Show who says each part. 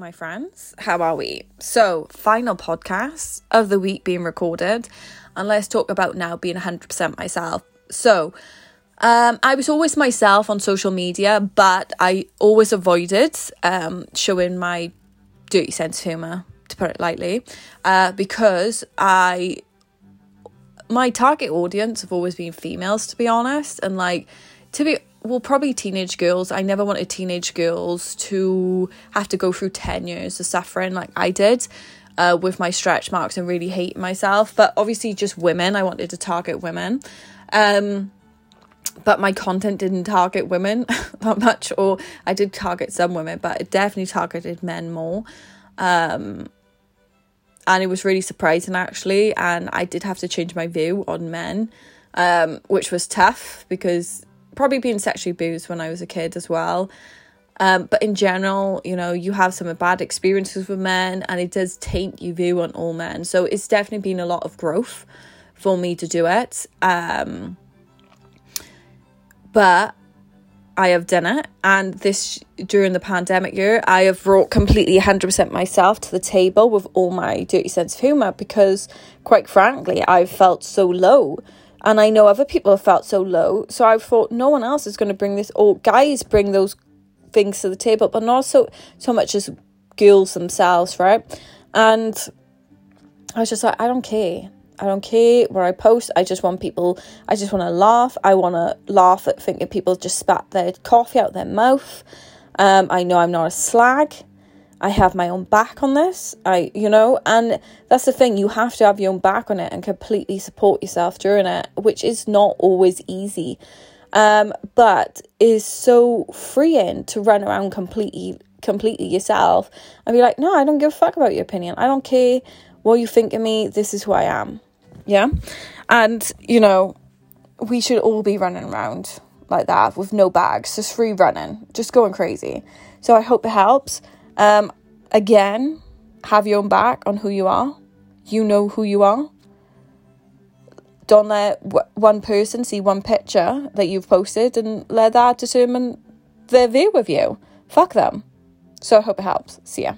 Speaker 1: my friends. How are we? So, final podcast of the week being recorded, and let's talk about now being 100% myself. So, um, I was always myself on social media, but I always avoided um, showing my dirty sense of humour, to put it lightly, uh, because I my target audience have always been females, to be honest, and like to be well, probably teenage girls. I never wanted teenage girls to have to go through 10 years of suffering like I did uh, with my stretch marks and really hate myself. But obviously, just women. I wanted to target women. Um, but my content didn't target women that much, or I did target some women, but it definitely targeted men more. Um, and it was really surprising actually. And I did have to change my view on men, um, which was tough because probably being sexually abused when I was a kid as well. Um, but in general, you know, you have some bad experiences with men and it does taint your view on all men. So it's definitely been a lot of growth for me to do it. Um, but I have done it. And this, during the pandemic year, I have brought completely 100% myself to the table with all my dirty sense of humour because, quite frankly, I've felt so low and I know other people have felt so low. So I thought no one else is going to bring this. Or guys bring those things to the table, but not so so much as girls themselves, right? And I was just like, I don't care. I don't care where I post. I just want people. I just want to laugh. I want to laugh at thinking people just spat their coffee out their mouth. Um, I know I'm not a slag. I have my own back on this. I, you know, and that's the thing, you have to have your own back on it and completely support yourself during it, which is not always easy. Um, but is so freeing to run around completely completely yourself and be like, no, I don't give a fuck about your opinion. I don't care what you think of me. This is who I am. Yeah. And, you know, we should all be running around like that with no bags, just free running, just going crazy. So I hope it helps. Um, again, have your own back on who you are. You know who you are. Don't let one person see one picture that you've posted and let that determine their view of you. Fuck them. So I hope it helps. See ya.